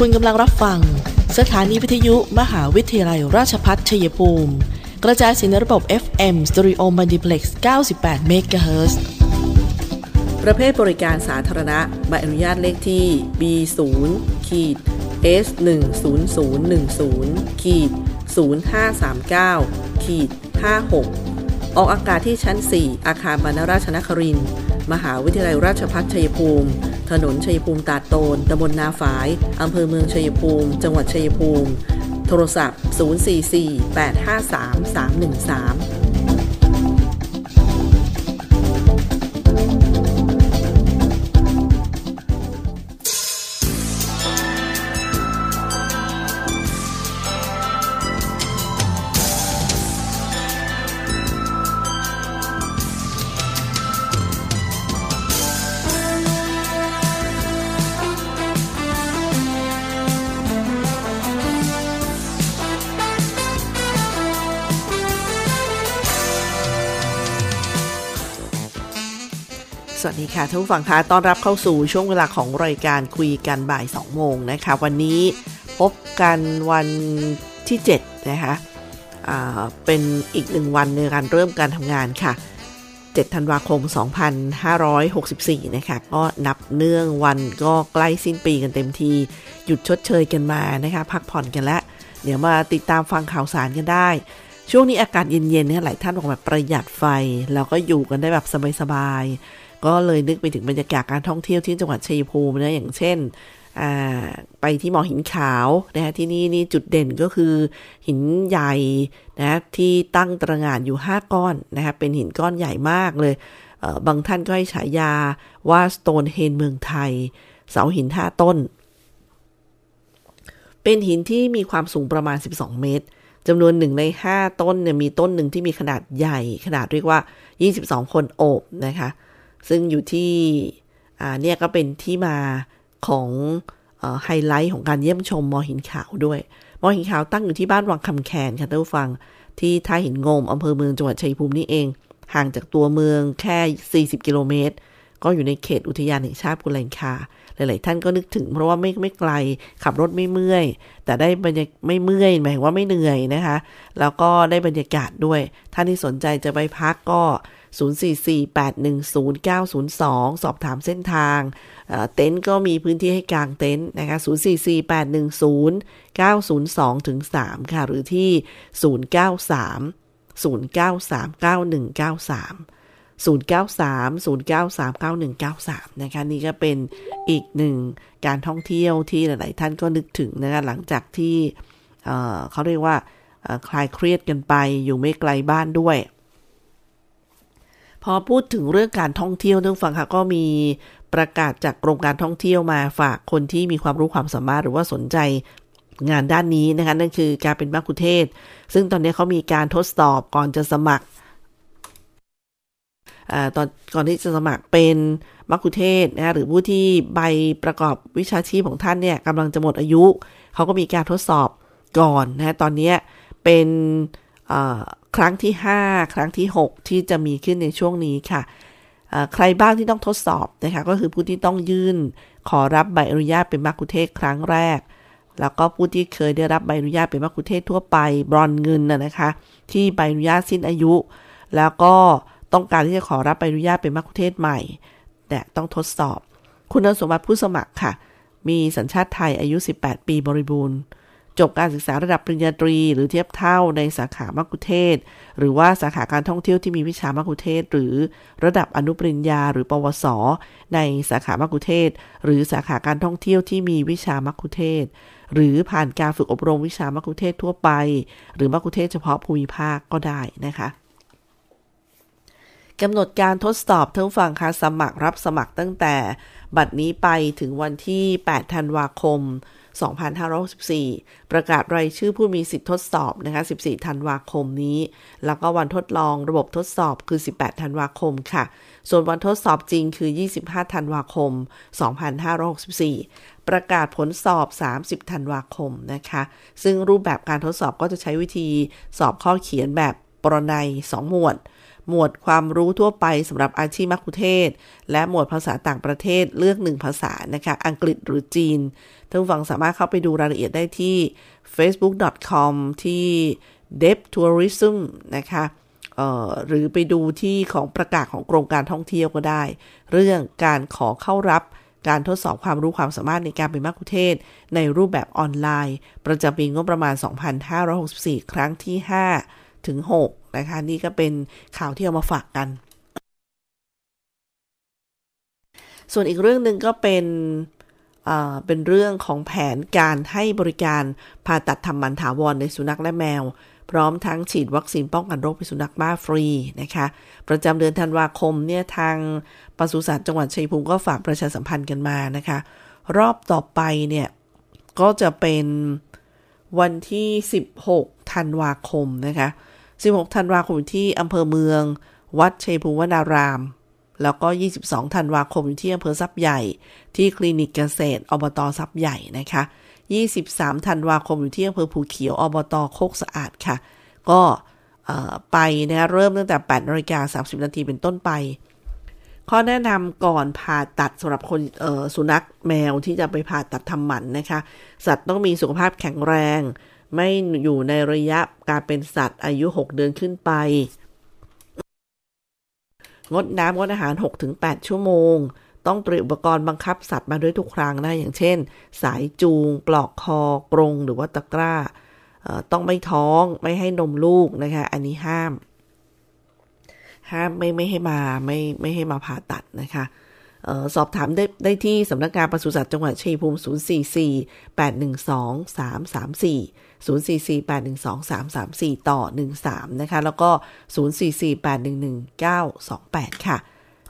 คุณกำลังรับฟัง สถานีวิทยุมหาวิทยาลัยราชพัฒชัยภูมิ กระจายสียงในระบบ FM Stereo Multiplex 98 MHz ประเภทบริการสาธารณะใบอนุญาตเลขที่ B0 ขีด S 1 0 0 1 0ขีด0539ขีด56 ออกอากาศที่ชั้น 4 อาคารบรรณราชนคริน มหาวิทยาลัยราชภัฏชัยภูมิ ถนนชัยภูมิตาดโตนตำบลนาฝาย อำเภอเมืองชัยภูมิ จังหวัดชัยภูมิ โทรศัพท์ 044 853 313 สวัสดีค่ะท่านผู้ฟังคะต้อนรับเข้าสู่ช่วงเวลาของรายการคุยกันบ่าย 2 โมงนะคะ วันนี้พบกันวันที่ 7 นะคะเป็นอีกหนึ่งวันในการเริ่มการทำงานค่ะ 7 ธันวาคม 2564 นะคะ ก็นับเนื่องวันก็ใกล้สิ้นปีกันเต็มที หยุดชดเชยกันมานะคะ พักผ่อนกันแล้ว เดี๋ยวมาติดตามฟังข่าวสารกันได้ ช่วงนี้อากาศเย็นๆเนี่ยหลายท่านบอกแบบประหยัดไฟ แล้วก็อยู่กันได้แบบสบายๆ ก็เลยนึกไปถึงบรรยากาศการท่องเที่ยวที่จังหวัดชัยภูมินะอย่างเช่นไปที่หมอหินขาวนะที่นี่นี่จุดเด่นก็คือหินใหญ่นะที่ตั้งตระหง่านอยู่ 5 ก้อนนะคะเป็นหินก้อนใหญ่มากเลยบางท่านก็ให้ฉายาว่าสโตนเฮนเมืองไทย เสาหิน 5 ต้น เป็นหินที่มีความสูงประมาณ 12 เมตรจำนวนหนึ่งใน 5 ต้นเนี่ยมีต้นหนึ่งที่มีขนาดใหญ่ขนาดเรียกว่า 22 คนโอบนะคะ ซึ่งอยู่ที่เนี่ยก็เป็นที่มาของไฮไลท์ของการเยี่ยมชมมอหินขาวด้วย มอหินขาวตั้งอยู่ที่บ้านวังคำแคนค่ะท่านผู้ฟัง ที่ท่าหินงมอำเภอเมืองจังหวัดชัยภูมินี่เอง ห่างจากตัวเมืองแค่ 40 กิโลเมตร ก็อยู่ในเขตอุทยานแห่งชาติกุเลนคา หลาย ๆ ท่านก็นึกถึงเพราะว่าไม่ไม่ไกลขับรถไม่เมื่อย แต่ได้บรรยากไม่เมื่อยหมายว่าไม่เหนื่อยนะคะ แล้วก็ได้บรรยากาศด้วย ท่านที่สนใจจะไปพักก็ 044-810-902 สอบถามเส้นทาง เต็นท์ก็มีพื้นที่ให้กางเต็นท์นะคะ 044-810-902ถึง3ค่ะ หรือที่ 093 093 9193 093 093 9193 นะคะนี่ก็เป็นอีกหนึ่งการท่องเที่ยวที่หลาย ๆ ท่านก็นึกถึงนะคะหลังจากที่เขาเรียกว่าคลายเครียดกันไปอยู่ไม่ไกลบ้านด้วย พอพูดถึงเรื่องการท่องเที่ยวท่านฟังค่ะก็มีประกาศจากกรมการท่องเที่ยวมาฝากคนที่มีความรู้ความสามารถหรือว่าสนใจงานด้านนี้นะคะนั่นคือการเป็นมักคุเทศ ซึ่งตอนนี้เขามีการทดสอบก่อนจะสมัครอตอนก่อนที่จะสมัครเป็นมักคุเทศนะหรือผู้ที่ใบประกอบวิชาชีพของท่านเนี่ยกำลังจะหมดอายุ เขาก็มีการทดสอบก่อนนะตอนนี้เป็น ครั้งที่ 5 ครั้งที่ 6 ที่จะมีขึ้นในช่วงนี้ค่ะ ใครบ้างที่ต้องทดสอบนะคะก็คือผู้ที่ต้องยื่นขอรับใบอนุญาตเป็นมักคุเทศครั้งแรก แล้วก็ผู้ที่เคยได้รับใบอนุญาตเป็นมักคุเทศทั่วไปบรอนเงินนะคะ ที่ใบอนุญาตสิ้นอายุ แล้วก็ต้องการที่จะขอรับใบอนุญาตเป็นมักคุเทศใหม่แต่ต้องทดสอบ คุณสมบัติผู้สมัครค่ะ มีสัญชาติไทยอายุ 18 ปีบริบูรณ์ จบการศึกษาระดับปริญญาตรี หรือเทียบเท่าในสาขามักคุเทศ หรือว่าสาขาการท่องเที่ยวที่มีวิชามักคุเทศ หรือระดับอนุปริญญา หรือปวส ในสาขามักคุเทศ หรือสาขาการท่องเที่ยวที่มีวิชามักคุเทศ หรือผ่านการฝึกอบรมวิชามักคุเทศทั่วไป หรือมักคุเทศเฉพาะภูมิภาคก็ได้นะคะกำหนดการทดสอบทั้งฝั่งค่ะสมัครรับสมัครตั้งแต่ บัดนี้ไปถึงวันที่ 8 ธันวาคม 2564 ประกาศรายชื่อผู้มีสิทธิทดสอบนะคะ 14 ธันวาคมนี้ แล้วก็วันทดลองระบบทดสอบคือ 18 ธันวาคมค่ะ ส่วนวันทดสอบจริงคือ 25 ธันวาคม 2564 ประกาศผลสอบ 30 ธันวาคมนะคะ ซึ่งรูปแบบการทดสอบก็จะใช้วิธีสอบข้อเขียนแบบปรนัย 2 หมวดหมวดความรู้ทั่วไปสำหรับอาชีพมัคคุเทศ และหมวดภาษาต่างประเทศเลือกหนึ่งภาษานะคะ อังกฤษหรือจีน ท่านผู้ฟังสามารถเข้าไปดูรายละเอียดได้ที่ facebook.com ที่ d e p tourism นะคะหรือไปดูที่ของประกาศของกรมการท่องเที่ยวก็ได้ เรื่องการขอเข้ารับการทดสอบความรู้ความสามารถในการเป็นมัคคุเทศ ในรูปแบบออนไลน์ ประจำปีงบประมาณ 2564 ครั้งที่ 5 ถึง 6 นะคะ นี่ก็เป็นข่าวที่เอามาฝากกัน ส่วนอีกเรื่องหนึ่งก็เป็น เป็นเรื่องของแผนการให้บริการผ่าตัดทำมันถาวรในสุนัขและแมว พร้อมทั้งฉีดวัคซีนป้องกันโรคพิษสุนัขบ้าฟรีนะคะ ประจำเดือนธันวาคมเนี่ยทางปศุสัตว์จังหวัดชัยภูมิก็ฝากประชาสัมพันธ์กันมานะคะ รอบต่อไปเนี่ยก็จะเป็นวันที่ 16 ธันวาคมนะคะ 16 ธันวาคมที่อำเภอเมือง วัดชัยภูมิวนาราม แล้วก็ 22 ธันวาคมที่อำเภอซับใหญ่ ที่คลินิกเกษตรอบตซับใหญ่นะคะ 23 ธันวาคมอยู่ที่อำเภอภูเขียวอบตโคกสะอาดค่ะ ก็ไปนะเริ่มตั้งแต่8นาฬิกา30 นาทีเป็นต้นไป ข้อแนะนำก่อนผ่าตัดสำหรับคนสุนัขแมวที่จะไปผ่าตัดทำหมันนะคะ สัตว์ต้องมีสุขภาพแข็งแรง ไม่อยู่ในระยะการเป็นสัตว์อายุ 6 เดือนขึ้นไป งดน้ำงดอาหาร 6-8 ชั่วโมง ต้องเตรียมอุปกรณ์บังคับสัตว์มาด้วยทุกครั้งนะ อย่างเช่น สายจูง ปลอกคอกรงหรือว่าตะกร้า ต้องไม่ท้องไม่ให้นมลูกนะคะ อันนี้ห้าม ห้ามไม่ไม่ให้มาไม่ไม่ให้มาผ่าตัดนะคะสอบถามได้ได้ที่สำนักงานปศุสัตว์จังหวัดชัยภูมิ 044 812 334 044812334 ต่อ 13 นะคะ แล้วก็ 044811928 ค่ะ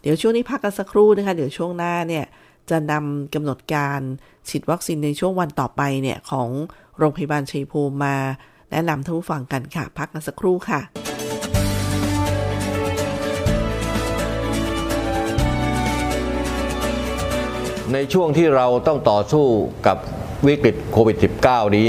เดี๋ยวช่วงนี้พักกันสักครู่นะคะ เดี๋ยวช่วงหน้าเนี่ย จะนำกำหนดการฉีดวัคซีนในช่วงวันต่อไปเนี่ย ของโรงพยาบาลชัยภูมิมา แนะนำท่านผู้ฟังกันค่ะ พักกันสักครู่ค่ะในช่วงที่เราต้องต่อสู้กับวิกฤตโควิด -19 นี้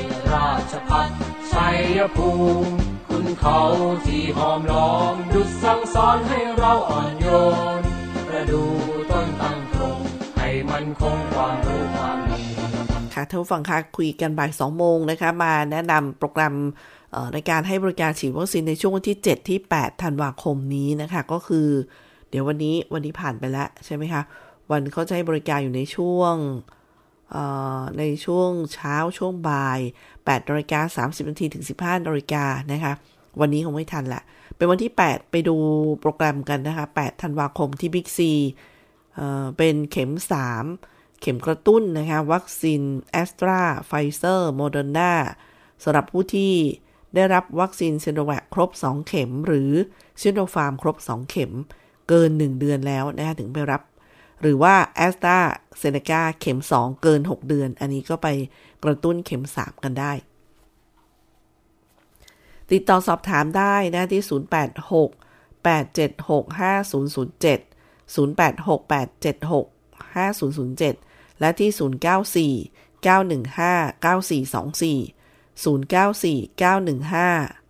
ชพัฒชัยภูมิคุณเขาที่หอมล้อมดุจสั่งสอนให้เราอ่อนโยนประดูต้นตั้งตรงให้มันคงความรู้ความดีค่ะท่านผู้ฟังคะคุยกันบ่าย2โมงนะคะ มาแนะนำโปรแกรมในการให้บริการฉีดวัคซีนในช่วงวันที่ 7 ที่ 8 ธันวาคมนี้นะคะ ก็คือ เดี๋ยววันนี้วันนี้ผ่านไปแล้วใช่ไหมคะ วันเขาจะให้บริการอยู่ในช่วง ในช่วงเช้าช่วงบ่าย8นาฬิกา30นาทีถึง 15นาฬิกานะคะ วันนี้คงไม่ทันละ เป็นวันที่ 8 ไปดูโปรแกรมกันนะคะ 8 ธันวาคมที่บิ๊กซีเป็นเข็ม 3 เข็มกระตุ้นนะคะ วัคซีนแอสตราไฟเซอร์โมเดอร์นาสำหรับผู้ที่ได้รับวัคซีนซิโนแวคครบ 2 เข็ม หรือซิโนฟาร์มครบ 2 เข็ม เกิน 1 เดือนแล้วนะคะถึงไปรับ หรือว่าแอสตราเซเนกาเข็ม 2 เกิน 6 เดือน อันนี้ก็ไปกระตุ้นเข็ม 3 กันได้ ติดต่อสอบถามได้นะที่ 086 876 5007 086 876 5007 และที่ 094 915 9424 094 915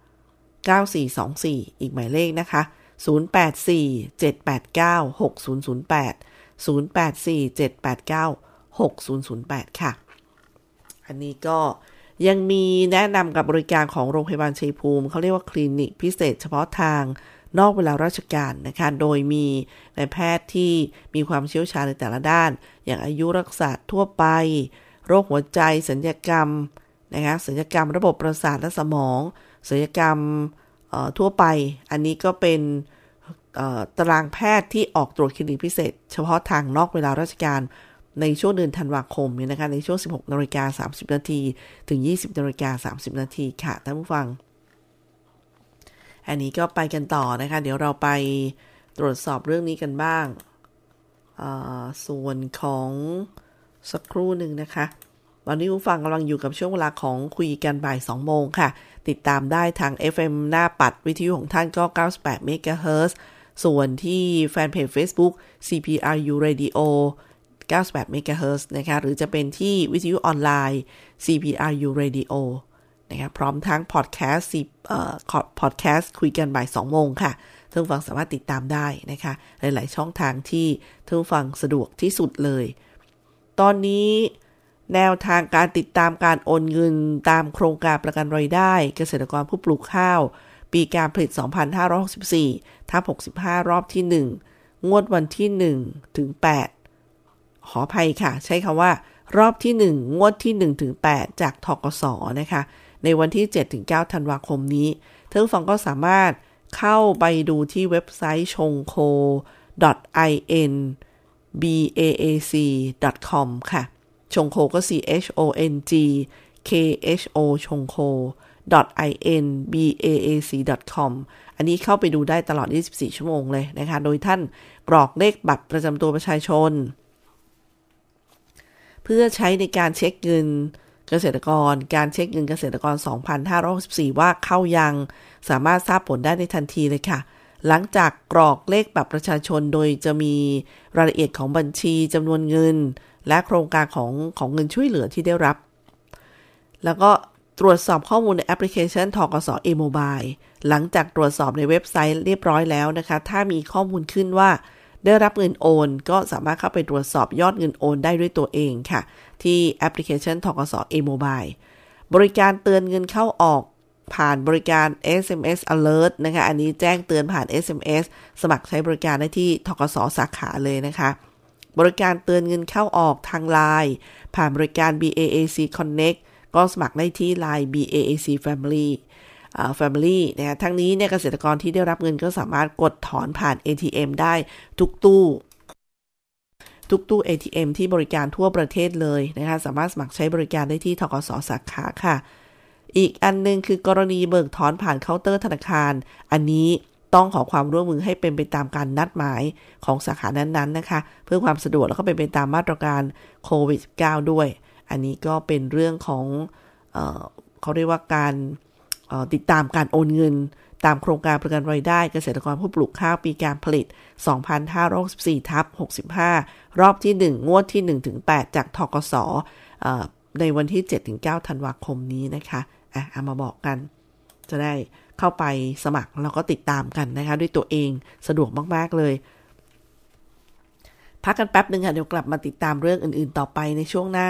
9424 อีกหมายเลขนะคะ 084 789 6008 084 789 6008 ค่ะ อันนี้ก็ยังมีแนะนำกับบริการของโรงพยาบาลชัยภูมิ เขาเรียกว่าคลินิกพิเศษเฉพาะทางนอกเวลาราชการนะคะ โดยมีนายแพทย์ที่มีความเชี่ยวชาญในแต่ละด้าน อย่างอายุรักษาทั่วไป โรคหัวใจ สัญญกรรมนะคะสัญญกรรมระบบประสาทและสมอง สัญญกรรมทั่วไป อันนี้ก็เป็น ตารางแพทย์ที่ออกตรวจคลินิกพิเศษ เฉพาะทางนอกเวลาราชการในช่วงเดือนธันวาคมนี่ยนะคะในช่วง 16นาฬิกา30 นาที ถึง 20นาฬิกา30 นาทีค่ะท่านผู้ฟัง อันนี้ก็ไปกันต่อนะคะ เดี๋ยวเราไปตรวจสอบเรื่องนี้กันบ้าง ส่วนของสักครู่หนึ่งนะคะตอนนี้ผู้ฟังกำลังอยู่กับช่วงเวลาของคุยกันบ่าย 2 โมงค่ะ ติดตามได้ทาง FM หน้าปัดวิทยุของท่านก็ 98 MHz ส่วนที่แฟนเพจ Facebook CPRU Radio 98 MHz นะคะหรือจะเป็นที่วิทยุออนไลน์ CPRU Radio นะคะพร้อมทั้งพอดแคสต์เอ่อพอดแคสต์คุยกันบ่าย2โมงค่ะท่านฟังสามารถติดตามได้นะคะ หลาย ๆ ช่องทางที่ท่านฟังสะดวกที่สุดเลย ตอนนี้แนวทางการติดตามการโอนเงินตามโครงการประกันรายได้ เกษตรกรผู้ปลูกข้าว ปีการผลิต 2564ทับ65 รอบที่ 1 งวดวันที่ 1 ถึง 8 ขออภัยค่ะ ใช้คำว่า รอบที่ 1 งวดที่ 1 ถึง 8 จากทกสนะคะ ในวันที่ 7 ถึง 9 ธันวาคมนี้ท่านฟังก็สามารถเข้าไปดูที่เว็บไซต์ชงโค in baac com ค่ะ ชงโคก็ c h o n g k h o ชงโค in baac com อันนี้เข้าไปดูได้ตลอด 24 ชั่วโมงเลยนะคะ โดยท่านกรอกเลขบัตรประจำตัวประชาชน เพื่อใช้ในการเช็คเงินเกษตรกร การเช็คเงินเกษตรกร 2,564 ว่าเข้ายัง สามารถทราบผลได้ในทันทีเลยค่ะ หลังจากกรอกเลขบัตรประชาชน โดยจะมีรายละเอียดของบัญชีจำนวนเงิน และโครงการของของเงินช่วยเหลือที่ได้รับ แล้วก็ ตรวจสอบข้อมูลในแอปพลิเคชันธ.ก.ส. A-Mobileหลังจากตรวจสอบในเว็บไซต์เรียบร้อยแล้วนะคะ ถ้ามีข้อมูลขึ้นว่า ได้รับเงินโอน ก็สามารถเข้าไปตรวจสอบยอดเงินโอนได้ด้วยตัวเองค่ะ ที่แอปพลิเคชันธกส A-Mobile บริการเตือนเงินเข้าออกผ่านบริการ SMS alert นะคะ อันนี้แจ้งเตือนผ่าน SMS สมัครใช้บริการได้ที่ธกสสาขาเลยนะคะ บริการเตือนเงินเข้าออกทางไลน์ผ่านบริการ BAAC Connect ก็สมัครได้ที่ Line BAAC Family Family นะทั้งนี้เนี่ยเกษตรกรที่ได้รับเงินก็สามารถกดถอนผ่าน ATM ได้ทุกตู้ ทุกตู้ ATM ที่บริการทั่วประเทศเลยนะคะ สามารถสมัครใช้บริการได้ที่ทกสสาขาค่ะ อีกอันนึงคือกรณีเบิกถอนผ่านเคาน์เตอร์ธนาคาร อันนี้ต้องขอความร่วมมือให้เป็นไปตามการนัดหมายของสาขานั้นๆนะคะ เพื่อความสะดวกแล้วก็เป็นไปตามมาตรการโควิด -19 ด้วย อันนี้ก็เป็นเรื่องของเออเขาเรียกว่าการติดตามการโอนเงิน ตามโครงการประกันรายได้เกษตรกรผู้ปลูกข้าวปีการผลิต 2564ทับ65 รอบที่ 1 งวดที่ 1-8 จากทกสในวันที่ 7-9 ธันวาคมนี้นะคะอะเอามาบอกกัน จะได้เข้าไปสมัครแล้วก็ติดตามกันนะคะ ด้วยตัวเองสะดวกมาก ๆ เลย พักกันแป๊บหนึ่งค่ะ เดี๋ยวกลับมาติดตามเรื่องอื่น ๆ ต่อไปในช่วงหน้า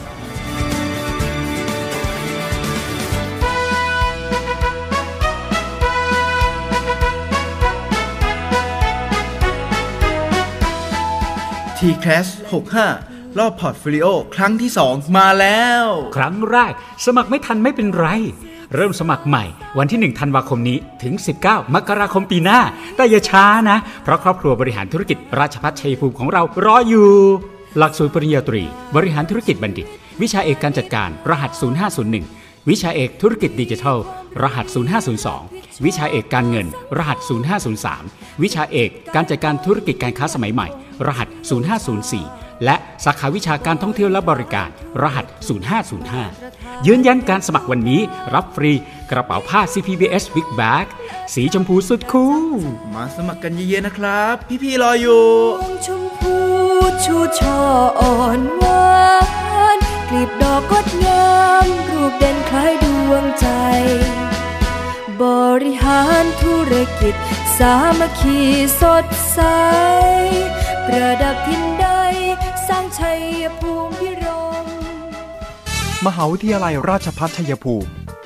TCAS65 รอบ portfolio ครั้งที่ 2 มาแล้ว ครั้งแรก สมัครไม่ทันไม่เป็นไร เริ่มสมัครใหม่วันที่ 1 ธันวาคมนี้ถึง 19 มกราคมปีหน้า แต่อย่าช้านะ เพราะครอบครัวบริหารธุรกิจราชภัฏชัยภูมิของเรารออยู่ หลักสูตรปริญญาตรี บริหารธุรกิจบัณฑิต วิชาเอกการจัดการรหัส 0501 วิชาเอกธุรกิจดิจิทัล รหัส 0502 วิชาเอกการเงิน รหัส 0503 วิชาเอกการจัดการธุรกิจการค้าสมัยใหม่ รหัส 0504 และสาขาวิชาการท่องเที่ยวและบริการ รหัส 0505 ยืนยันการสมัครวันนี้รับฟรีกระเป๋าผ้า CPBS Big Bag สีชมพูสุดคูลมาสมัครกันเยอะๆนะครับ พี่ๆรออยู่ชมพูชูช่ออ่อนหวาน กลีบดอกงดงามรูปเด่นคล้ายดวงใจ บริหารธุรกิจ สามัคคีสดใส ประดับทินใด สร้างชัยภูมิพิรม มหาวิทยาลัยราชพัฒชัยภูมิ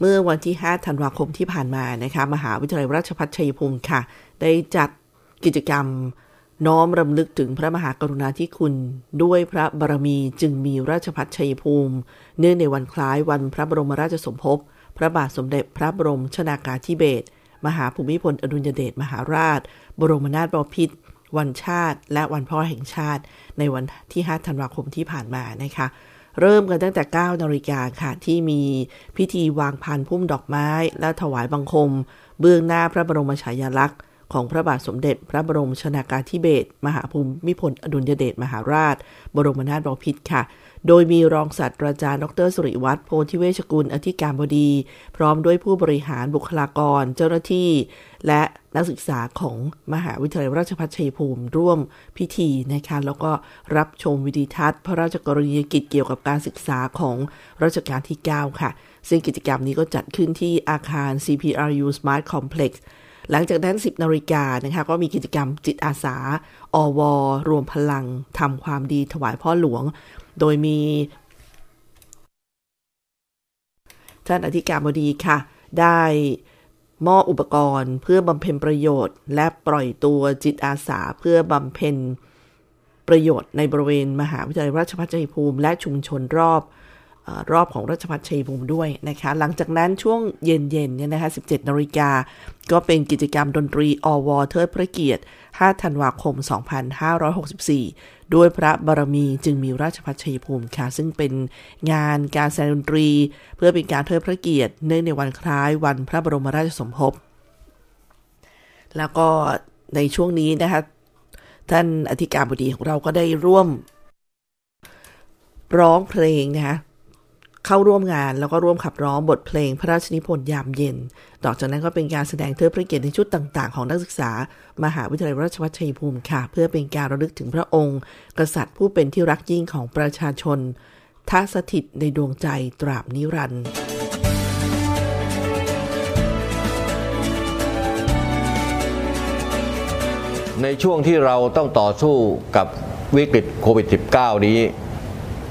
เมื่อวันที่ 5 ธันวาคมที่ผ่านมานะคะมหาวิทยาลัยราชภัฏชัยภูมิค่ะ ได้จัดกิจกรรมน้อมรำลึกถึงพระมหากรุณาธิคุณ ด้วยพระบารมีจึงมีราชภัฏชัยภูมิ เนื่องในวันคล้ายวันพระบรมราชสมภพ พระบาทสมเด็จพระบรมชนากาธิเบศรมหาภูมิพลอดุลยเดชมหาราช บรมนาถบพิตรวันชาติ และวันพ่อแห่งชาติ ในวันที่ 5 ธันวาคมที่ผ่านมานะคะ เริ่มกันตั้งแต่ 9นาฬิกาค่ะที่มีพิธีวางพานพุ่มดอกไม้ และถวายบังคม เบื้องหน้าพระบรมฉายาลักษณ์ ของพระบาทสมเด็จ พระบรมชนากาธิเบศรมหาภูมิพลอดุลยเดชมหาราช บรมนาถบพิตรค่ะ โดยมีรองศาสตราจารย์ดรสุริวัตรโพธิเวชกุลอธิการบดี พร้อมด้วยผู้บริหารบุคลากร เจ้าหน้าที่ และนักศึกษาของมหาวิทยาลัยราชภัฏชัยภูมิร่วมพิธีนะคะแล้วก็รับชมวิดีทัศน์ พระราชกรณียกิจเกี่ยวกับการศึกษาของรัชกาลที่ 9 ค่ะ ซึ่งกิจกรรมนี้ก็จัดขึ้นที่อาคาร CPRU Smart Complex หลังจากนั้น 10นาฬิกานะคะก็มีกิจกรรมจิตอาสา อว รวมพลังทำความดีถวายพ่อหลวง โดยมีท่านอธิการบดีค่ะ ได้มอบอุปกรณ์เพื่อบำเพ็ญประโยชน์ และปล่อยตัวจิตอาสาเพื่อบำเพ็ญประโยชน์ในบริเวณมหาวิทยาลัยราชภัฏชัยภูมิ และชุมชนรอบ รอบของราชพัฒชัยภูมิด้วยนะคะ หลังจากนั้นช่วงเย็นๆเนี่ยนะคะ 17นาฬิกา ก็เป็นกิจกรรมดนตรีอวเทิดพระเกียรติ 5 ธันวาคม 2564 ด้วยพระบารมีจึงมีราชพัฒชัยภูมิค่ะ ซึ่งเป็นงานการแสดงดนตรี เพื่อเป็นการเทิดพระเกียรติ เนื่องในวันคล้ายวันพระบรมราชสมภพ แล้วก็ในช่วงนี้นะคะ ท่านอธิการบดีของเราก็ได้ร่วมร้องเพลงนะคะ เข้าร่วมงานแล้วก็ร่วมขับร้องบทเพลงพระราชนิพนธ์ยามเย็น ต่อจากนั้นก็เป็นการแสดงเทิดพระเกียรติในชุดต่างๆ ของนักศึกษา มหาวิทยาลัยราชภัฏชัยภูมิค่ะ เพื่อเป็นการระลึกถึงพระองค์ กษัตริย์ผู้เป็นที่รักยิ่งของประชาชนท่าสถิตในดวงใจตราบนิรันดร์ในช่วงที่เราต้องต่อสู้กับวิกฤตโควิด -19 นี้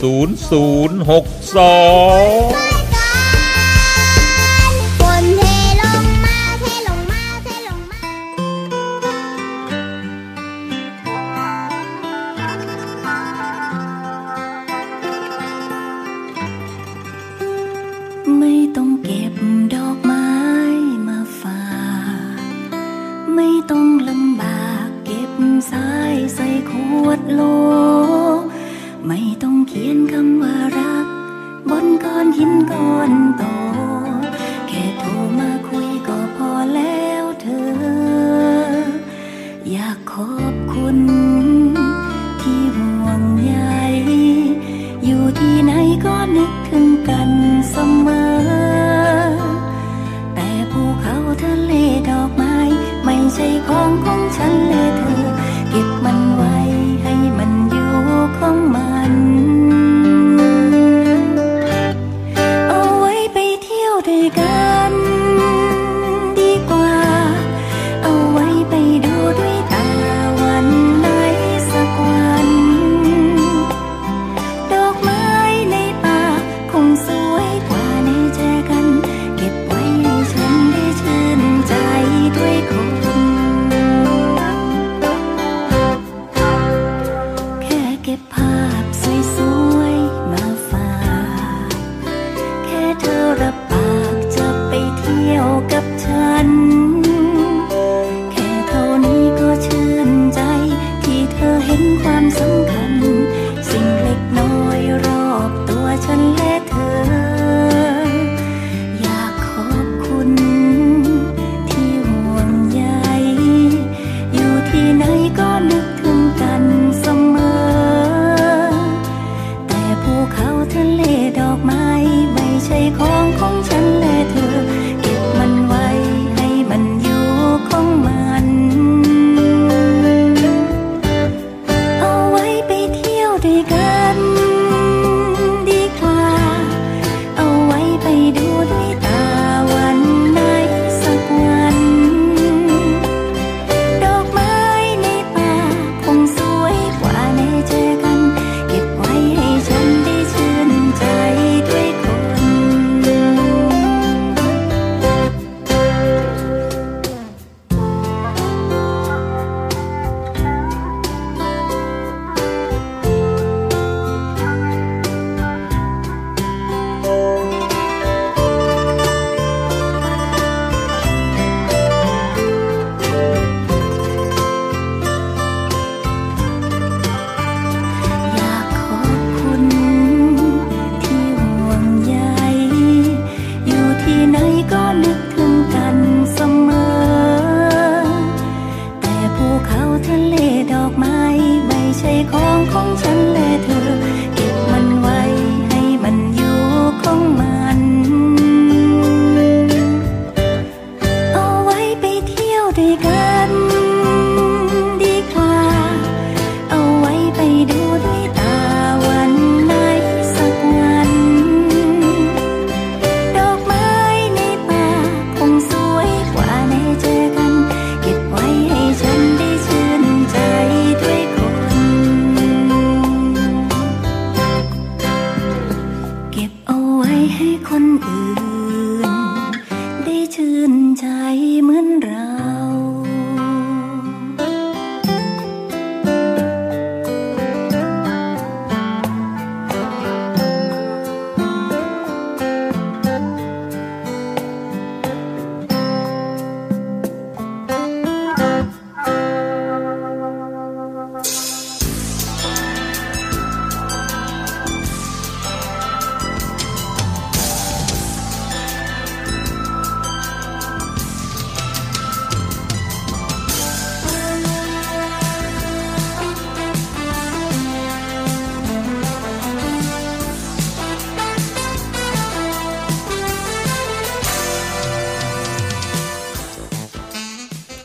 0062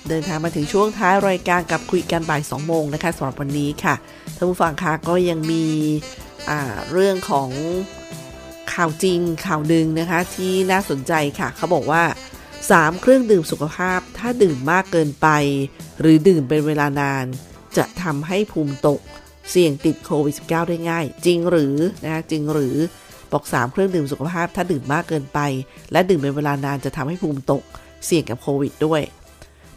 เดินทางมาถึงช่วงท้ายรายการกับคุยกันบ่าย2โมงนะคะสำหรับวันนี้ค่ะท่านผู้ฟังคะก็ยังมีเรื่องของข่าวจริงข่าวหนึ่งนะคะ ที่น่าสนใจค่ะ เขาบอกว่า 3 เครื่องดื่มสุขภาพ ถ้าดื่มมากเกินไป หรือดื่มเป็นเวลานาน จะทำให้ภูมิตก เสี่ยงติดโควิด -19 ได้ง่าย จริงหรือนะคะจริงหรือบอก3เครื่องดื่มสุขภาพ ถ้าดื่มมากเกินไป และดื่มเป็นเวลานานจะทำให้ภูมิตก เสี่ยงกับโควิดด้วย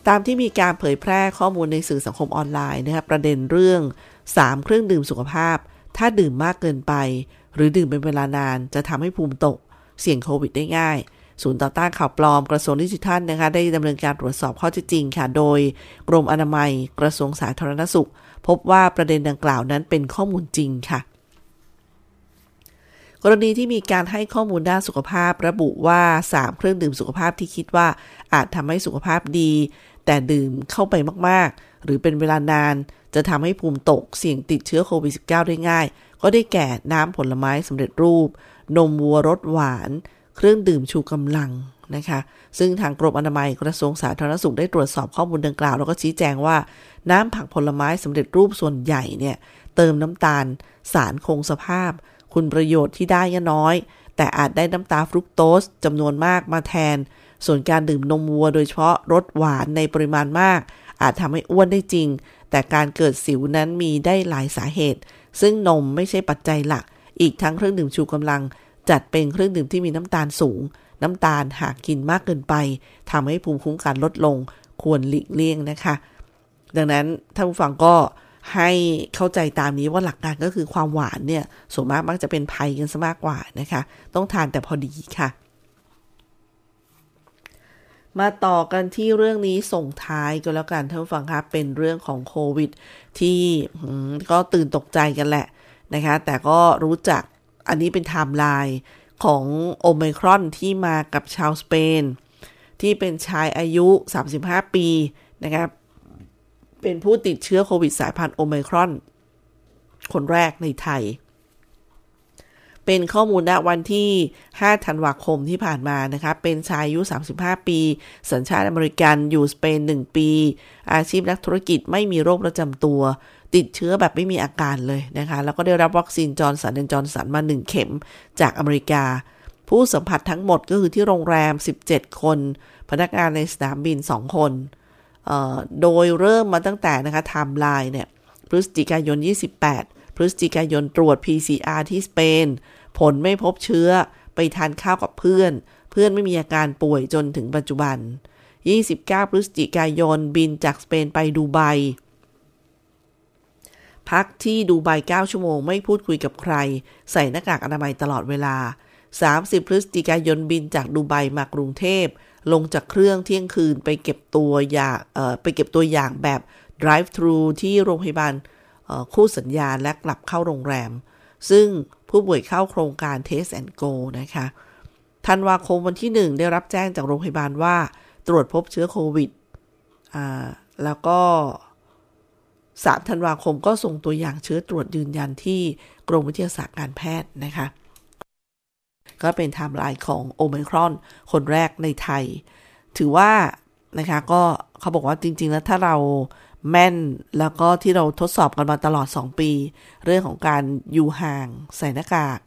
ตามที่มีการเผยแพร่ข้อมูลในสื่อสังคมออนไลน์นะครับประเด็นเรื่อง 3 เครื่องดื่มสุขภาพ ถ้าดื่มมากเกินไป หรือดื่มเป็นเวลานาน จะทำให้ภูมิตก เสี่ยงโควิดได้ง่ายศูนย์ต่อต้านข่าวปลอมกระทรวงดิจิทัลนะคะได้ดำเนินการตรวจสอบข้อเท็จจริงค่ะ โดยกรมอนามัยกระทรวงสาธารณสุข พบว่าประเด็นดังกล่าวนั้นเป็นข้อมูลจริงค่ะ กรณีที่มีการให้ข้อมูลด้านสุขภาพ ระบุว่า 3 เครื่องดื่มสุขภาพที่คิดว่าอาจทำให้สุขภาพดี แต่ดื่มเข้าไปมากๆ หรือเป็นเวลานานจะทำให้ภูมิตกเสี่ยงติดเชื้อโควิด -19 ได้ง่าย ก็ได้แก่น้ำผลไม้สำเร็จรูป นมวัวรสหวาน เครื่องดื่มชูกำลังนะคะ ซึ่งทางกรมอนามัยกระทรวงสาธารณสุขได้ตรวจสอบข้อมูลดังกล่าว แล้วก็ชี้แจงว่า น้ำผักผลไม้สำเร็จรูปส่วนใหญ่เนี่ยเติมน้ำตาล สารคงสภาพ คุณประโยชน์ที่ได้ก็น้อย แต่อาจได้น้ำตาลฟรุกโตสจำนวนมากมาแทน ส่วนการดื่มนมวัวโดยเฉพาะรสหวานในปริมาณมาก อาจทำให้อ้วนได้จริง แต่การเกิดสิวนั้นมีได้หลายสาเหตุ ซึ่งนมไม่ใช่ปัจจัยหลัก อีกทั้งเครื่องดื่มชูกำลัง จัดเป็นเครื่องดื่มที่มีน้ำตาลสูง น้ำตาลหากกินมากเกินไปทำให้ภูมิคุ้มกันลดลง ควรหลีกเลี่ยงนะคะ ดังนั้นท่านผู้ฟังก็ให้เข้าใจตามนี้ว่าหลักการก็คือความหวานเนี่ยส่วนมากมักจะเป็นภัยกันซะมากกว่านะคะ ต้องทานแต่พอดีค่ะ มาต่อกันที่เรื่องนี้ส่งท้ายก็แล้วกันท่านผู้ฟังครับเป็นเรื่องของโควิด ที่ก็ตื่นตกใจกันแหละนะคะ แต่ก็รู้จักอันนี้เป็นไทม์ไลน์ของโอไมครอนที่มากับชาวสเปน ที่เป็นชายอายุ 35 ปีนะครับเป็นผู้ติดเชื้อโควิดสายพันธุ์โอไมครอน คนแรกในไทย เป็นข้อมูลณวันที่ 5 ธันวาคมที่ผ่านมานะคะ เป็นชายอายุ 35 ปี สัญชาติอเมริกัน อยู่สเปน 1 ปี อาชีพนักธุรกิจไม่มีโรคประจำตัว ติดเชื้อแบบไม่มีอาการเลยนะคะ แล้วก็ได้รับวัคซีนจอห์นสันแอนด์จอห์นสันมา 1 เข็มจากอเมริกา ผู้สัมผัสทั้งหมดก็คือที่โรงแรม 17 คน พนักงานในสนามบิน 2 คนเอ่อโดยเริ่มมาตั้งแต่นะคะไทม์ไลน์เนี่ย พฤศจิกายน 28พฤศจิกายนตรวจ PCR ที่สเปน ผลไม่พบเชื้อไปทานข้าวกับเพื่อน เพื่อนไม่มีอาการป่วยจนถึงปัจจุบัน 29 พฤศจิกายนบินจากสเปนไปดูไบ พักที่ดูไบ 9 ชั่วโมงไม่พูดคุยกับใคร ใส่หน้ากากอนามัยตลอดเวลา 30 พฤศจิกายนบินจากดูไบมากรุงเทพ ลงจากเครื่องเที่ยงคืนไปเก็บตัวอย่างไปเก็บตัวอย่างแบบ drive thru ที่โรงพยาบาลคู่สัญญาและกลับเข้าโรงแรม ซึ่งผู้ป่วยเข้าโครงการ Test and Go นะคะธันวาคมวันที่ 1 ได้รับแจ้งจากโรงพยาบาลว่า ตรวจพบเชื้อโควิดอ่าแล้วก็ 3 ธันวาคมก็ส่งตัวอย่างเชื้อตรวจยืนยันที่กรมวิทยาศาสตร์การแพทย์นะคะ ก็เป็นไทม์ไลน์ของโอไมครอน คนแรกในไทย ถือว่านะคะก็เขาบอกว่าจริง ๆ แล้วถ้าเรา แม่นแล้วก็ที่เราทดสอบกันมาตลอด 2 ปี เรื่องของการอยู่ห่าง ใส่หน้ากาก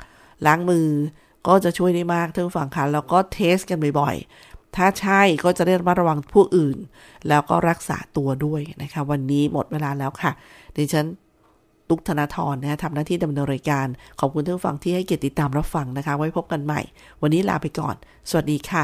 ล้างมือก็จะช่วยได้มากท่านผู้ฟังคะแล้วก็ test กันบ่อยๆ ถ้าใช่ก็จะได้ระมัดระวังผู้อื่น แล้วก็รักษาตัวด้วยนะคะ วันนี้หมดเวลาแล้วค่ะดิฉันตุกธนาธรนะทำหน้าที่ดำเนินรายการ ขอบคุณทุกฟังที่ให้เกียรติติดตามรับฟังนะคะ ไว้พบกันใหม่ วันนี้ลาไปก่อน สวัสดีค่ะ